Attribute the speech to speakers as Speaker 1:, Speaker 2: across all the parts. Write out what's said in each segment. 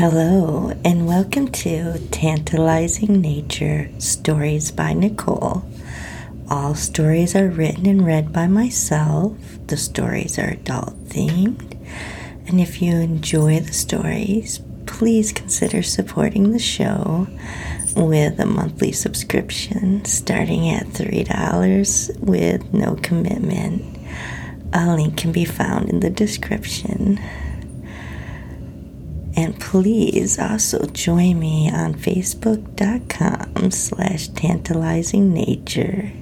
Speaker 1: Hello, and welcome to Tantalizing Nature Stories by Nicole. All stories are written and read by myself. The stories are adult themed. And if you enjoy the stories, please consider supporting the show with a monthly subscription starting at $3 with no commitment. A link can be found in the description. And please also join me on facebook.com slash tantalizing nature.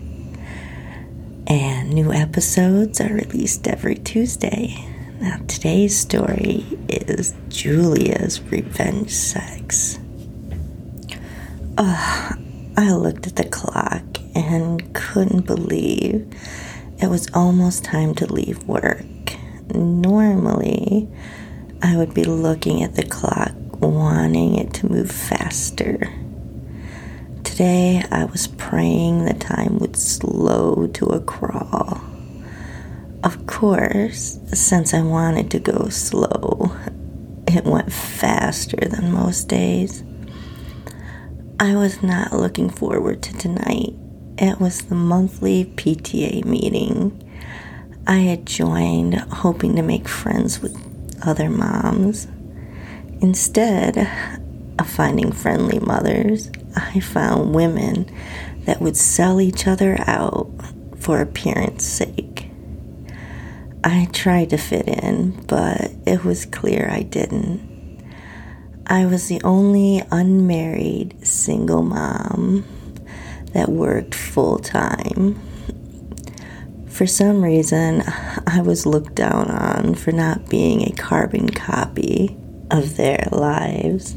Speaker 1: And new episodes are released every Tuesday. Now, today's story is Julia's revenge sex. Uh, I looked at the clock and couldn't believe it was almost time to leave work. Normally, I would be looking at the clock, wanting it to move faster. Today, I was praying the time would slow to a crawl. Of course, since I wanted to go slow, it went faster than most days. I was not looking forward to tonight. It was the monthly PTA meeting. I had joined hoping to make friends with other moms. Instead of finding friendly mothers, I found women that would sell each other out for appearance sake. I tried to fit in, but it was clear I didn't. I was the only unmarried single mom that worked full time for some reason, I was looked down on for not being a carbon copy of their lives.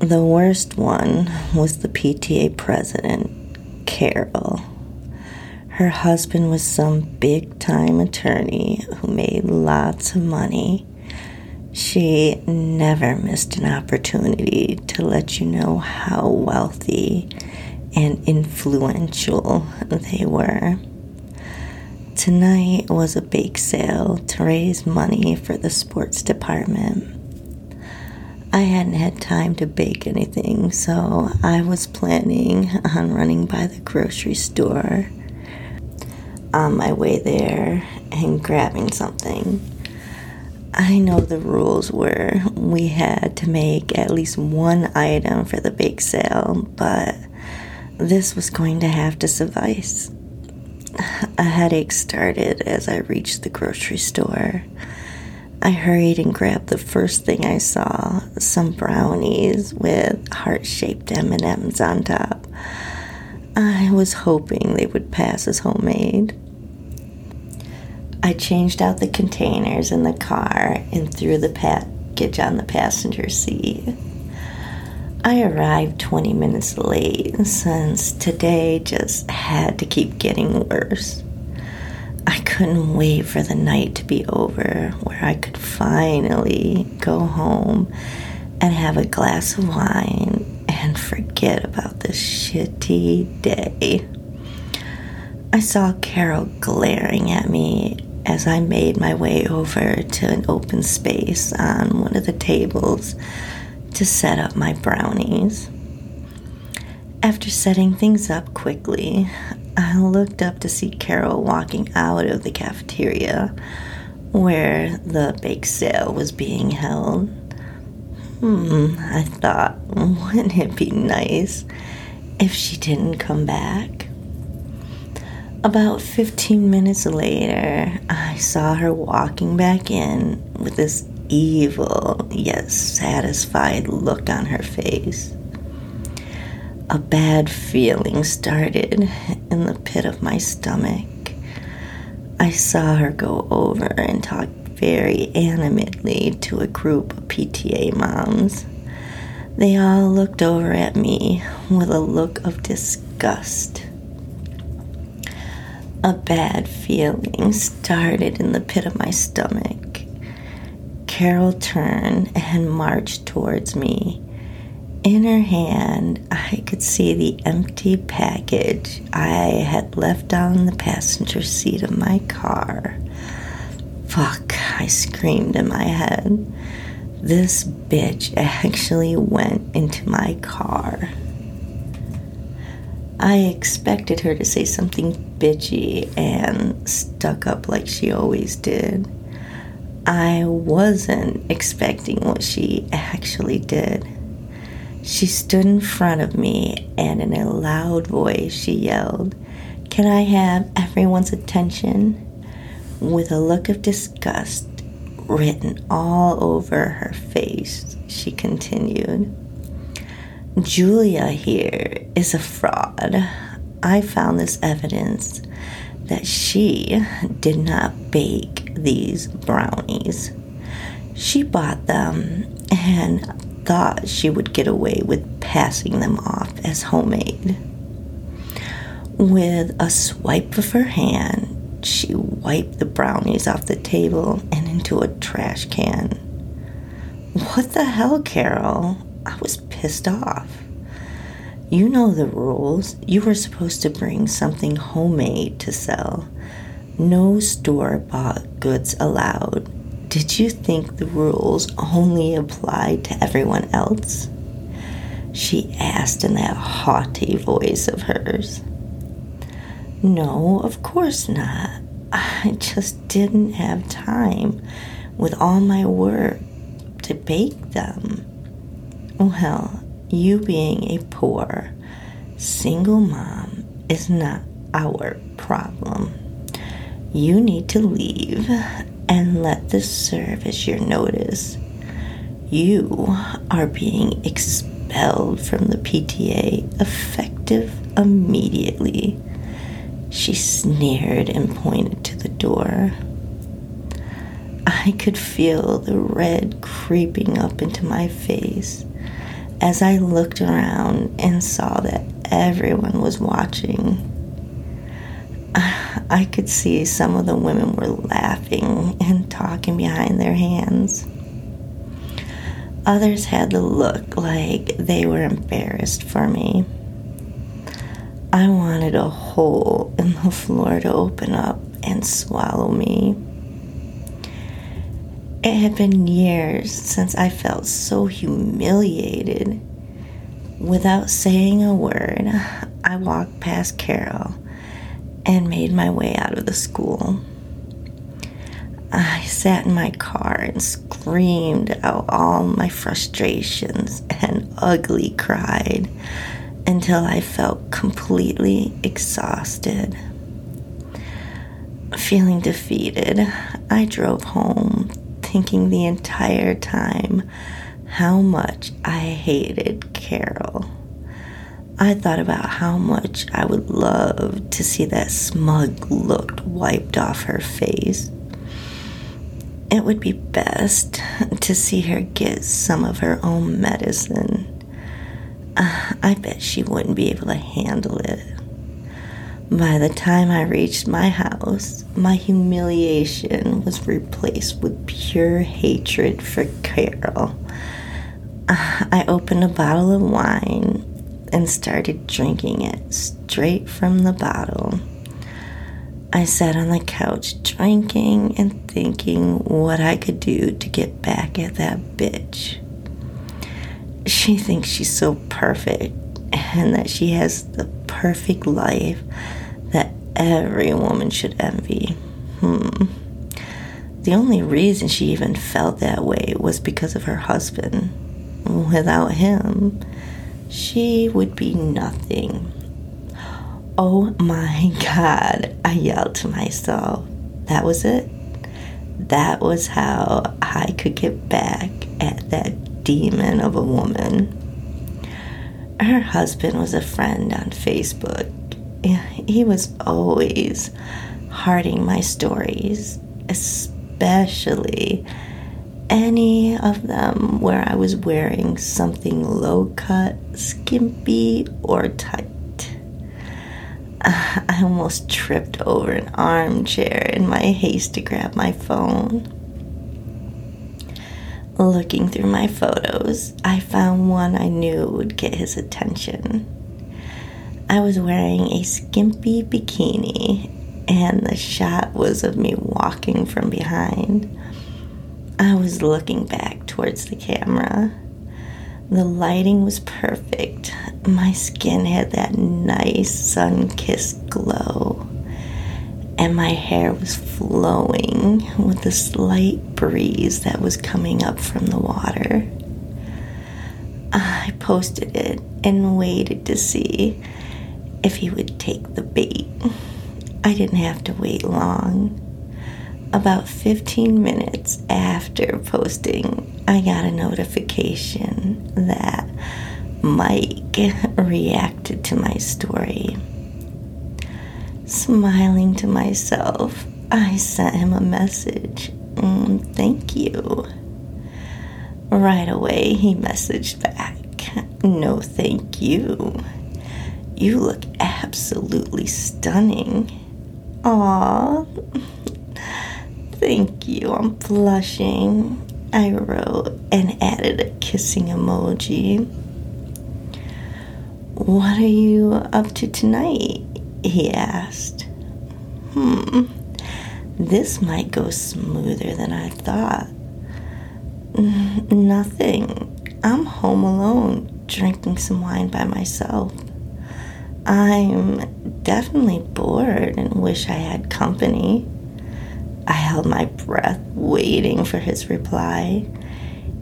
Speaker 1: The worst one was the PTA president, Carol. Her husband was some big time attorney who made lots of money. She never missed an opportunity to let you know how wealthy and influential they were. Tonight was a bake sale to raise money for the sports department. I hadn't had time to bake anything, so I was planning on running by the grocery store on my way there and grabbing something. I know the rules were we had to make at least one item for the bake sale, but this was going to have to suffice. A headache started as I reached the grocery store. I hurried and grabbed the first thing I saw, some brownies with heart-shaped M&Ms on top. I was hoping they would pass as homemade. I changed out the containers in the car and threw the package on the passenger seat. I arrived 20 minutes late since today just had to keep getting worse. I couldn't wait for the night to be over where I could finally go home and have a glass of wine and forget about this shitty day. I saw Carol glaring at me as I made my way over to an open space on one of the tables to set up my brownies. After setting things up quickly, I looked up to see Carol walking out of the cafeteria where the bake sale was being held. Hmm, I thought, wouldn't it be nice if she didn't come back? About 15 minutes later, I saw her walking back in with this evil yet satisfied look on her face. A bad feeling started in the pit of my stomach. I saw her go over and talk very animatedly to a group of PTA moms. They all looked over at me with a look of disgust. A bad feeling started in the pit of my stomach. Carol turned and marched towards me. In her hand, I could see the empty package I had left on the passenger seat of my car. Fuck, I screamed in my head. This bitch actually went into my car. I expected her to say something bitchy and stuck up like she always did. I wasn't expecting what she actually did. She stood in front of me and in a loud voice she yelled, Can I have everyone's attention? With a look of disgust written all over her face, she continued, Julia here is a fraud. I found this evidence that she did not bake these brownies. She bought them and thought she would get away with passing them off as homemade. With a swipe of her hand, she wiped the brownies off the table and into a trash can. What the hell, Carol? I was pissed off. You know the rules. You were supposed to bring something homemade to sell. No store bought goods allowed. Did you think the rules only applied to everyone else? She asked in that haughty voice of hers. No, of course not. I just didn't have time with all my work to bake them. Well, you being a poor, single mom is not our problem. You need to leave and let this serve as your notice. You are being expelled from the PTA effective immediately. She sneered and pointed to the door. I could feel the red creeping up into my face as I looked around and saw that everyone was watching. I could see some of the women were laughing and talking behind their hands. Others had the look like they were embarrassed for me. I wanted a hole in the floor to open up and swallow me. It had been years since I felt so humiliated. Without saying a word, I walked past Carol and made my way out of the school. I sat in my car and screamed out all my frustrations and ugly cried until I felt completely exhausted. Feeling defeated, I drove home thinking the entire time how much I hated Carol. I thought about how much I would love to see that smug look wiped off her face. It would be best to see her get some of her own medicine. Uh, I bet she wouldn't be able to handle it. By the time I reached my house, my humiliation was replaced with pure hatred for Carol. I opened a bottle of wine and started drinking it straight from the bottle. I sat on the couch drinking and thinking what I could do to get back at that bitch. She thinks she's so perfect and that she has the perfect life that every woman should envy. Hmm. The only reason she even felt that way was because of her husband. Without him, she would be nothing. Oh my God, I yelled to myself. That was it. That was how I could get back at that demon of a woman her husband was a friend on Facebook. He was always hearting my stories, especially any of them where I was wearing something low cut, skimpy, or tight. I almost tripped over an armchair in my haste to grab my phone. Looking through my photos, I found one I knew would get his attention. I was wearing a skimpy bikini, and the shot was of me walking from behind. I was looking back towards the camera. The lighting was perfect. My skin had that nice sun kissed glow, and my hair was flowing with the slight breeze that was coming up from the water. I posted it and waited to see if he would take the bait. I didn't have to wait long. About 15 minutes after posting, I got a notification that Mike reacted to my story. Smiling to myself, I sent him a message. Mm, thank you. Right away, he messaged back. No, thank you. You look absolutely stunning. Aw. Thank you. I'm blushing. I wrote and added a kissing emoji. What are you up to tonight? He asked. Hmm. This might go smoother than I thought. Nothing. I'm home alone, drinking some wine by myself. I'm definitely bored and wish I had company. I held my breath, waiting for his reply.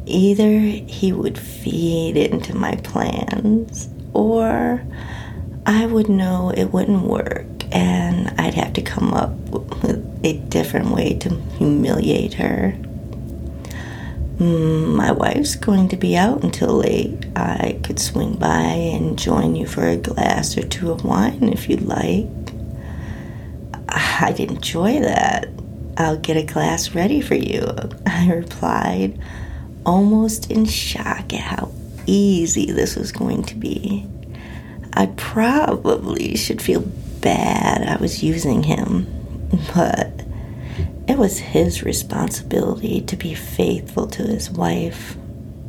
Speaker 1: Either he would feed into my plans, or I would know it wouldn't work and I'd have to come up with a different way to humiliate her. Mm, my wife's going to be out until late. I could swing by and join you for a glass or two of wine if you'd like. I'd enjoy that. I'll get a glass ready for you, I replied, almost in shock at how easy this was going to be. I probably should feel bad I was using him, but it was his responsibility to be faithful to his wife,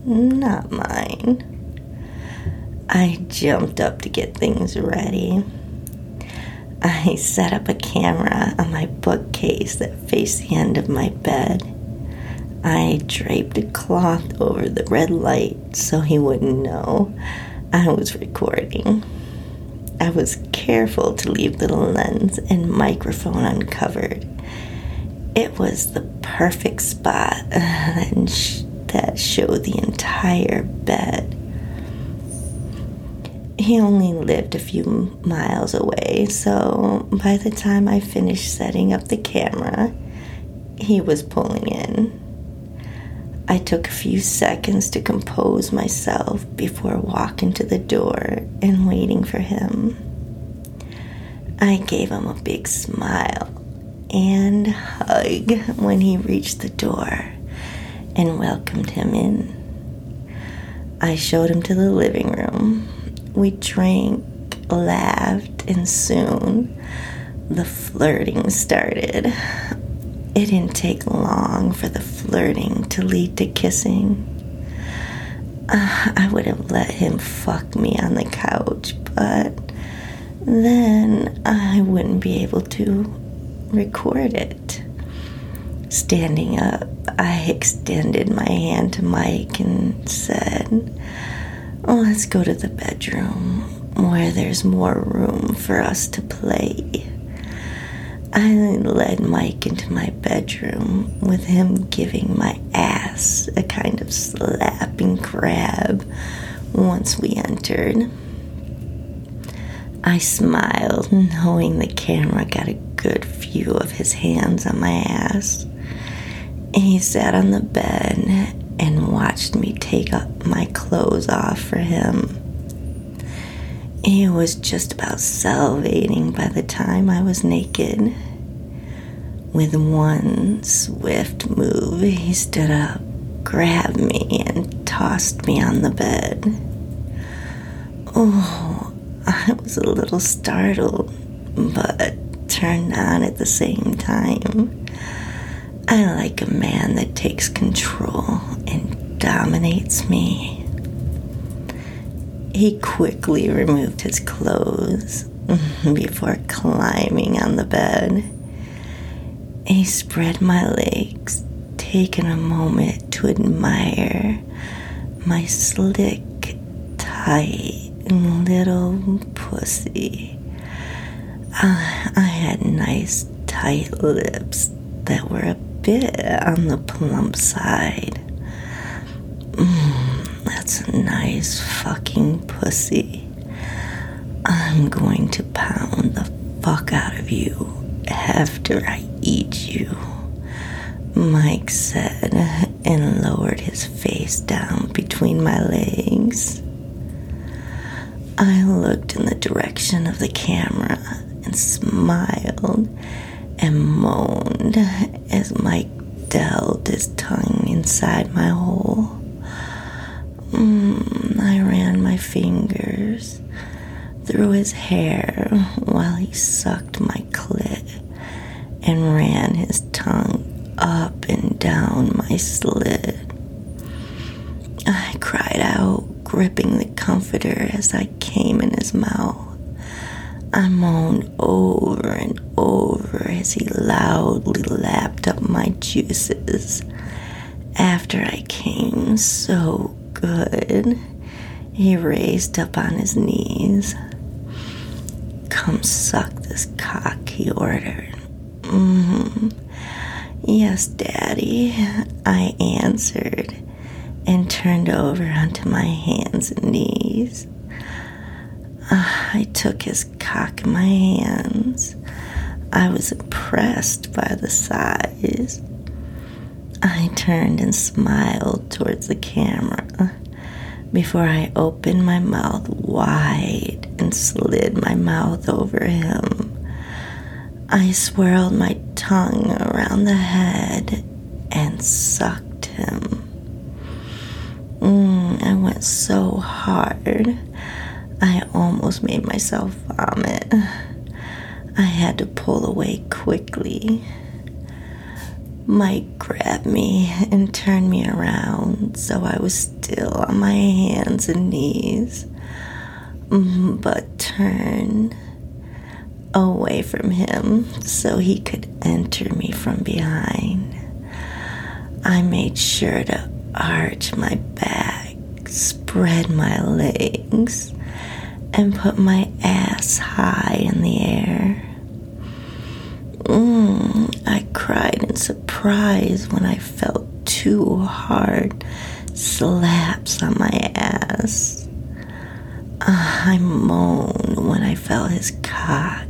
Speaker 1: not mine. I jumped up to get things ready. I set up a camera on my bookcase that faced the end of my bed. I draped a cloth over the red light so he wouldn't know I was recording. I was careful to leave the lens and microphone uncovered. It was the perfect spot uh, that showed the entire bed. He only lived a few miles away, so by the time I finished setting up the camera, he was pulling in. I took a few seconds to compose myself before walking to the door and waiting for him. I gave him a big smile and hug when he reached the door and welcomed him in. I showed him to the living room. We drank, laughed, and soon the flirting started. It didn't take long for the flirting to lead to kissing. Uh, I would have let him fuck me on the couch, but then I wouldn't be able to record it. Standing up, I extended my hand to Mike and said, Oh, let's go to the bedroom where there's more room for us to play. I led Mike into my bedroom with him giving my ass a kind of slapping grab once we entered. I smiled, knowing the camera got a good view of his hands on my ass. He sat on the bed and watched me take up my clothes off for him. He was just about salivating by the time I was naked. With one swift move, he stood up, grabbed me, and tossed me on the bed. Oh, I was a little startled, but turned on at the same time. I like a man that takes control dominates me. He quickly removed his clothes before climbing on the bed. He spread my legs, taking a moment to admire my slick, tight, little pussy. Uh, I had nice, tight lips that were a bit on the plump side. That's a nice fucking pussy. I'm going to pound the fuck out of you after I eat you. Mike said and lowered his face down between my legs. I looked in the direction of the camera and smiled and moaned as Mike delved his tongue inside my hole. Mm, I ran my fingers through his hair while he sucked my clit and ran his tongue up and down my slit. I cried out, gripping the comforter as I came in his mouth. I moaned over and over as he loudly lapped up my juices. After I came so good, he raised up on his knees. Come suck this cock, he ordered. Mm-hmm. Yes, Daddy, I answered and turned over onto my hands and knees. Uh, I took his cock in my hands. I was impressed by the size. I turned and smiled towards the camera before I opened my mouth wide and slid my mouth over him. I swirled my tongue around the head and sucked him. Mm, I went so hard, I almost made myself vomit. I had to pull away quickly. Mike grabbed me and turned me around so I was still on my hands and knees, mm, but turned away from him so he could enter me from behind. I made sure to arch my back, spread my legs, and put my ass high in the air. Mm, I cried in surprise when I felt two hard slaps on my ass. Uh, I moaned when I felt his cock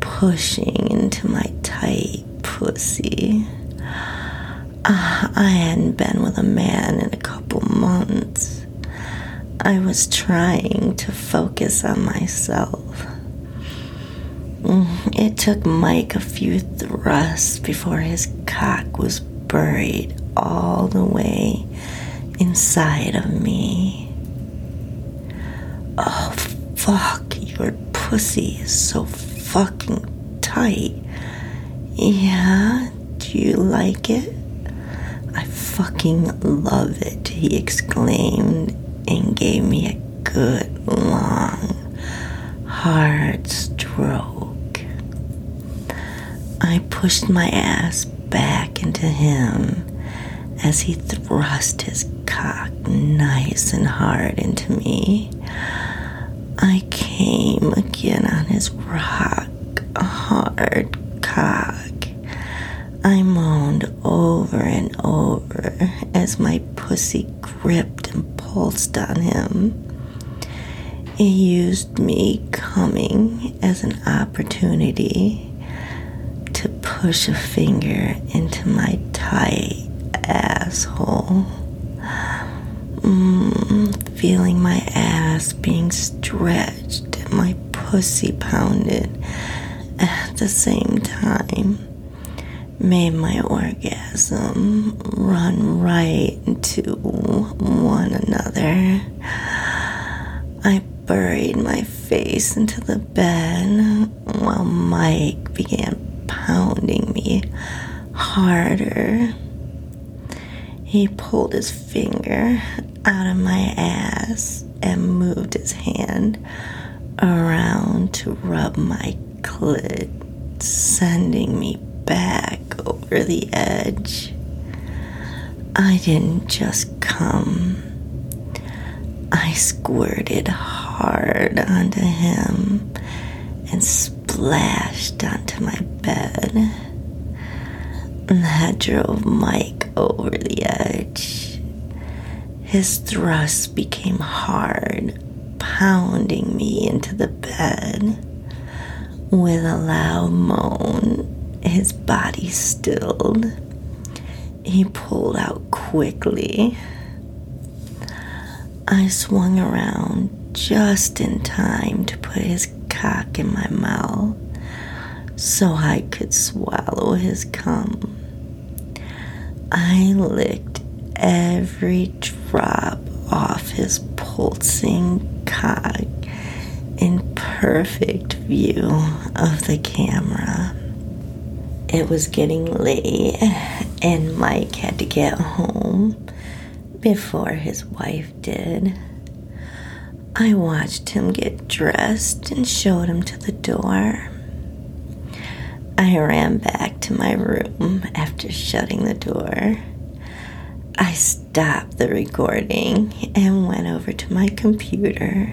Speaker 1: pushing into my tight pussy. Uh, I hadn't been with a man in a couple months. I was trying to focus on myself. Mm, it took Mike a few thrusts before his cock was buried all the way inside of me. Oh, fuck, your pussy is so fucking tight. Yeah, do you like it? I fucking love it, he exclaimed and gave me a good, long, hard stroke. I pushed my ass back into him as he thrust his cock nice and hard into me. I came again on his rock hard cock. I moaned over and over as my pussy gripped and pulsed on him. He used me coming as an opportunity push a finger into my tight asshole. Mm, feeling my ass being stretched and my pussy pounded at the same time made my orgasm run right into one another. I buried my face into the bed while Mike began pounding me harder. He pulled his finger out of my ass and moved his hand around to rub my clit, sending me back over the edge. I didn't just come, I squirted hard onto him and splashed onto my bed. And that drove Mike over the edge. His thrust became hard, pounding me into the bed. With a loud moan, his body stilled. He pulled out quickly. I swung around just in time to put his cock in my mouth so I could swallow his cum. I licked every drop off his pulsing cock in perfect view of the camera. It was getting late, and Mike had to get home before his wife did. I watched him get dressed and showed him to the door. I ran back to my room after shutting the door. I stopped the recording and went over to my computer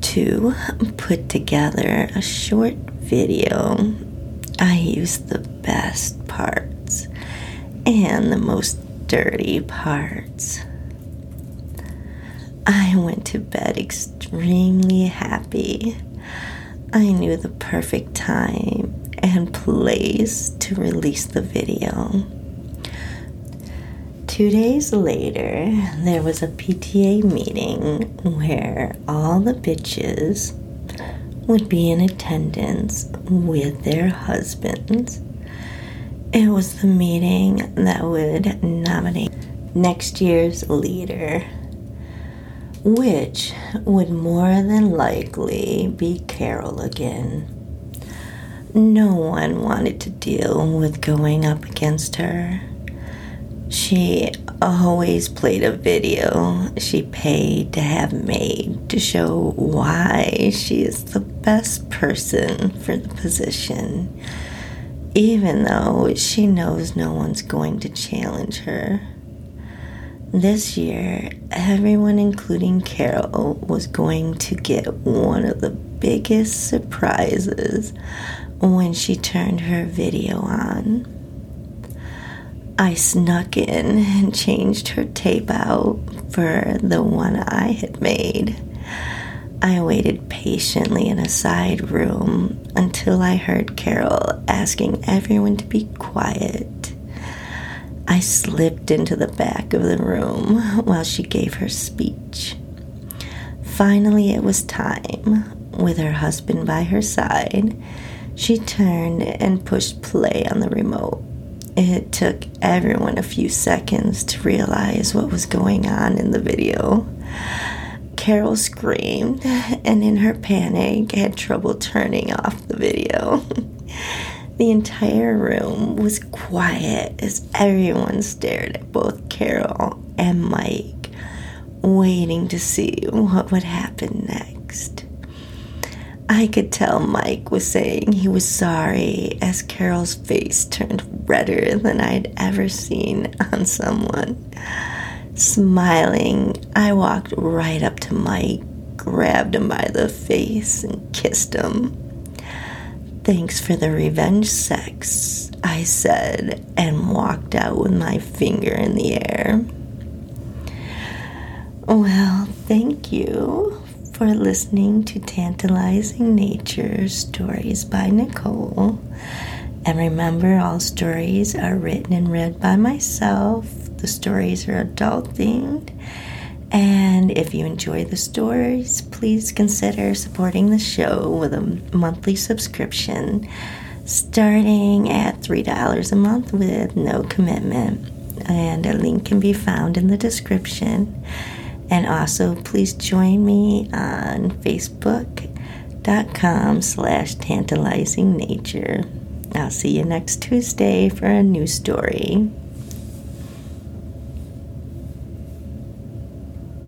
Speaker 1: to put together a short video. I used the best parts and the most dirty parts. I went to bed extremely happy. I knew the perfect time and place to release the video. Two days later, there was a PTA meeting where all the bitches would be in attendance with their husbands. It was the meeting that would nominate next year's leader, which would more than likely be Carol again. No one wanted to deal with going up against her. She always played a video she paid to have made to show why she is the best person for the position, even though she knows no one's going to challenge her. This year, everyone, including Carol, was going to get one of the biggest surprises when she turned her video on. I snuck in and changed her tape out for the one I had made. I waited patiently in a side room until I heard Carol asking everyone to be quiet. I slipped into the back of the room while she gave her speech. Finally, it was time. With her husband by her side, she turned and pushed play on the remote. It took everyone a few seconds to realize what was going on in the video. Carol screamed and, in her panic, had trouble turning off the video. the entire room was quiet as everyone stared at both Carol and Mike, waiting to see what would happen next. I could tell Mike was saying he was sorry as Carol's face turned redder than I'd ever seen on someone. Smiling, I walked right up to Mike, grabbed him by the face, and kissed him. Thanks for the revenge sex, I said, and walked out with my finger in the air. Well, thank you for listening to Tantalizing Nature Stories by Nicole. And remember, all stories are written and read by myself. The stories are adult themed. And if you enjoy the stories, please consider supporting the show with a monthly subscription starting at $3 a month with no commitment. And a link can be found in the description. And also, please join me on facebook.com slash tantalizing nature. I'll see you next Tuesday for a new story.